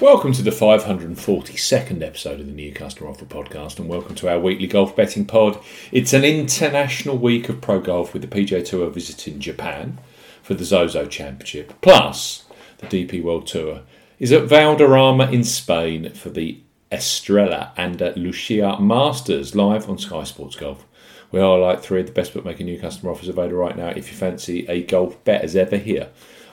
Welcome to the 542nd episode of the New Customer Offer Podcast, and welcome to our weekly golf betting pod. It's an international week of pro golf with the PGA Tour visiting Japan for the Zozo Championship, plus the DP World Tour is at Valderrama in Spain for the Estrella and Lucia Masters live on Sky Sports Golf. We are like three of the best bookmaker new customer offers available right now. If you fancy a golf bet as ever here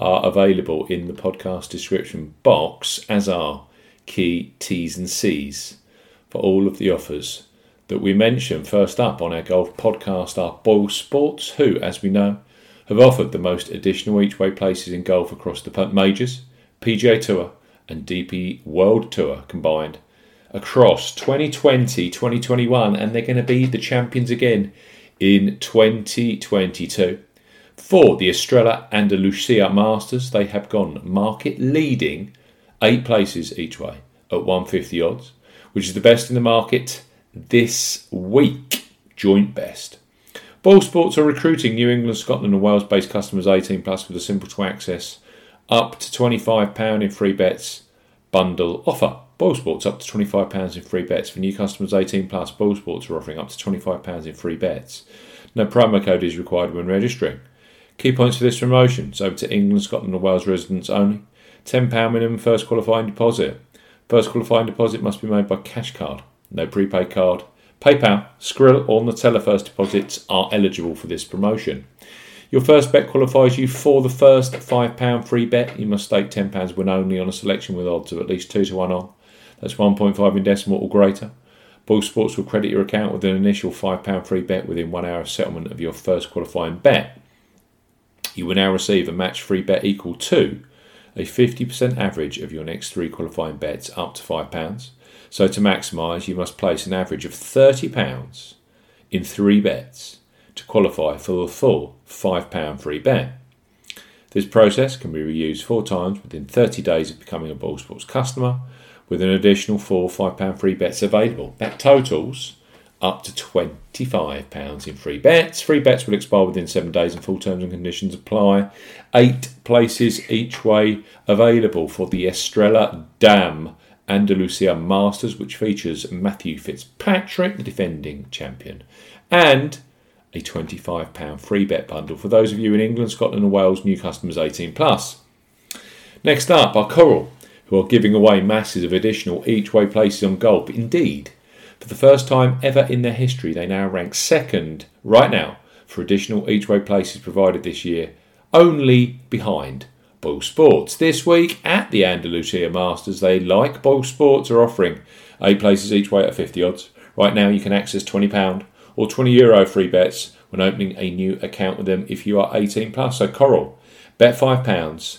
are available in the podcast description box, as are key T's and C's for all of the offers that we mention. First up on our golf podcast are Boyle Sports, who, as we know, have offered the most additional each way places in golf across the majors, PGA Tour, and DP World Tour combined across 2020 2021, and they're going to be the champions again in 2022. For the Estrella Andalucia Masters, they have gone market leading eight places each way at 150 odds, which is the best in the market this week, joint best. Boyle Sports are recruiting New England, Scotland, and Wales based customers 18 plus with a simple to access up to £25 in free bets bundle offer. Boyle Sports up to £25 in free bets for new customers 18 plus. Boyle Sports are offering up to £25 in free bets. No promo code is required when registering. Key points for this promotion. It's over to England, Scotland, and Wales residents only. £10 minimum first qualifying deposit. First qualifying deposit must be made by cash card, no prepaid card. PayPal, Skrill, or Neteller first deposits are eligible for this promotion. Your first bet qualifies you for the first £5 free bet. You must stake £10 win only on a selection with odds of at least 2 to 1 on. That's 1.5 in decimal or greater. Boyle Sports will credit your account with an initial £5 free bet within one hour of settlement of your first qualifying bet you will now receive a match free bet equal to a 50% average of your next three qualifying bets up to £5. So to maximise, you must place an average of £30 in three bets to qualify for the full £5 free bet. This process can be reused four times within 30 days of becoming a Boyle Sports customer, with an additional four £5 free bets available. That totals up to £25 in free bets. Free bets will expire within seven days and full terms and conditions apply. Eight places each way available for the Estrella Damm Andalusia Masters, which features Matthew Fitzpatrick, the defending champion, and a £25 free bet bundle for those of you in England, Scotland, and Wales, new customers 18 plus. Next up are Coral, who are giving away masses of additional each way places on golf. Indeed, for the first time ever in their history, they now rank second right now for additional each way places provided this year, only behind Boyle Sports. This week at the Andalusia Masters, they, like Boyle Sports, are offering eight places each way at 50 odds. Right now, you can access £20 or €20 Euro free bets when opening a new account with them if you are 18 plus. So, Coral, bet £5,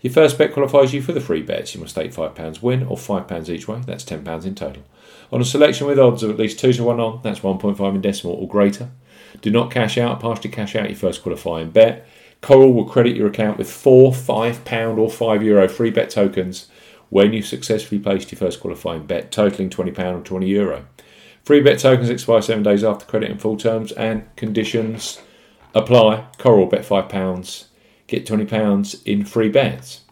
Your first bet qualifies you for the free bets. You must stake £5 win or £5 each way. That's £10 in total. On a selection with odds of at least 2 to 1 on, that's 1.5 in decimal or greater. Do not cash out, partially cash out your first qualifying bet. Coral will credit your account with four £5 or €5 Euro free bet tokens when you successfully placed your first qualifying bet, totaling £20 or €20 Euro. Free bet tokens expire seven days after credit in full terms and conditions apply. Coral bet £5 get £20 in free bets.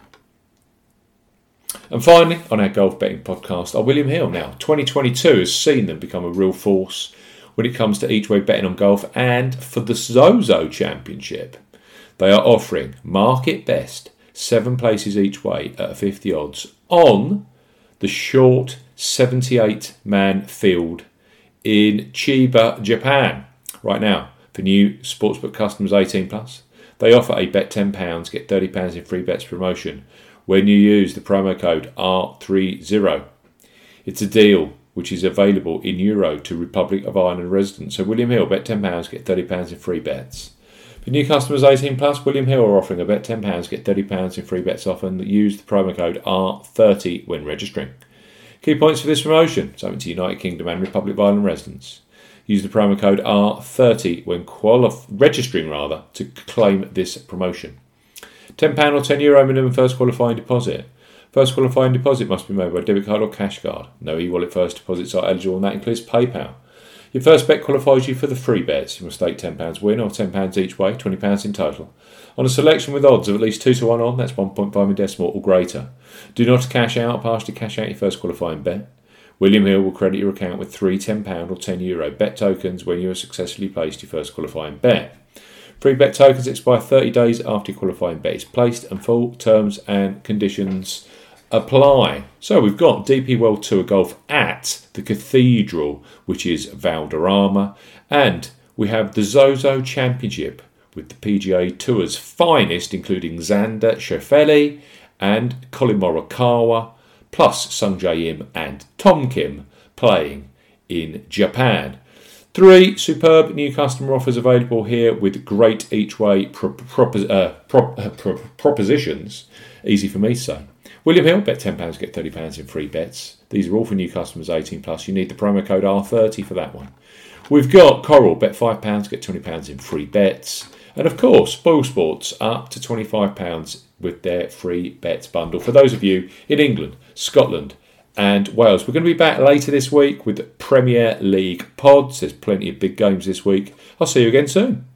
And finally, on our golf betting podcast, are William Hill. Now, 2022 has seen them become a real force when it comes to each way betting on golf, and for the Zozo Championship, they are offering market best seven places each way at 50 odds on the short 78 man field in Chiba, Japan. Right now, for new sportsbook customers 18 plus, they offer a bet £10, get £30 in free bets promotion when you use the promo code R30. It's a deal which is available in Euro to Republic of Ireland residents. So William Hill, bet £10, get £30 in free bets. For new customers 18 plus, William Hill are offering a bet £10, get £30 in free bets off and use the promo code R30 when registering. Key points for this promotion, something to United Kingdom and Republic of Ireland residents. Use the promo code R30 when qualif- registering rather to claim this promotion. £10 or €10 Euro minimum first qualifying deposit. First qualifying deposit must be made by debit card or cash card. No e-wallet first deposits are eligible and that includes PayPal. Your first bet qualifies you for the free bets. You must stake £10 win or £10 each way, £20 in total. On a selection with odds of at least 2 to 1 on, that's 1.5 in decimal or greater. Do not cash out, partially cash out your first qualifying bet. William Hill will credit your account with three £10 or €10 Euro bet tokens when you have successfully placed your first qualifying bet. Free bet tokens expire 30 days after your qualifying bet is placed, and full terms and conditions apply. So we've got DP World Tour Golf at the Cathedral, which is Valderrama, and we have the Zozo Championship with the PGA Tour's finest, including Xander Schauffele and Collin Morikawa, plus Sung Jae Im and Tom Kim playing in Japan. Three superb new customer offers available here with great each way pro- uh, uh, pro- propositions. Easy for me to say. William Hill, bet £10, get £30 in free bets. These are all for new customers 18 plus. You need the promo code R30 for that one. We've got Coral, bet £5, get £20 in free bets. And of course, Boyle Sports up to £25 with their free bets bundle for those of you in England, Scotland, and Wales. We're going to be back later this week with Premier League pods. There's plenty of big games this week. I'll see you again soon.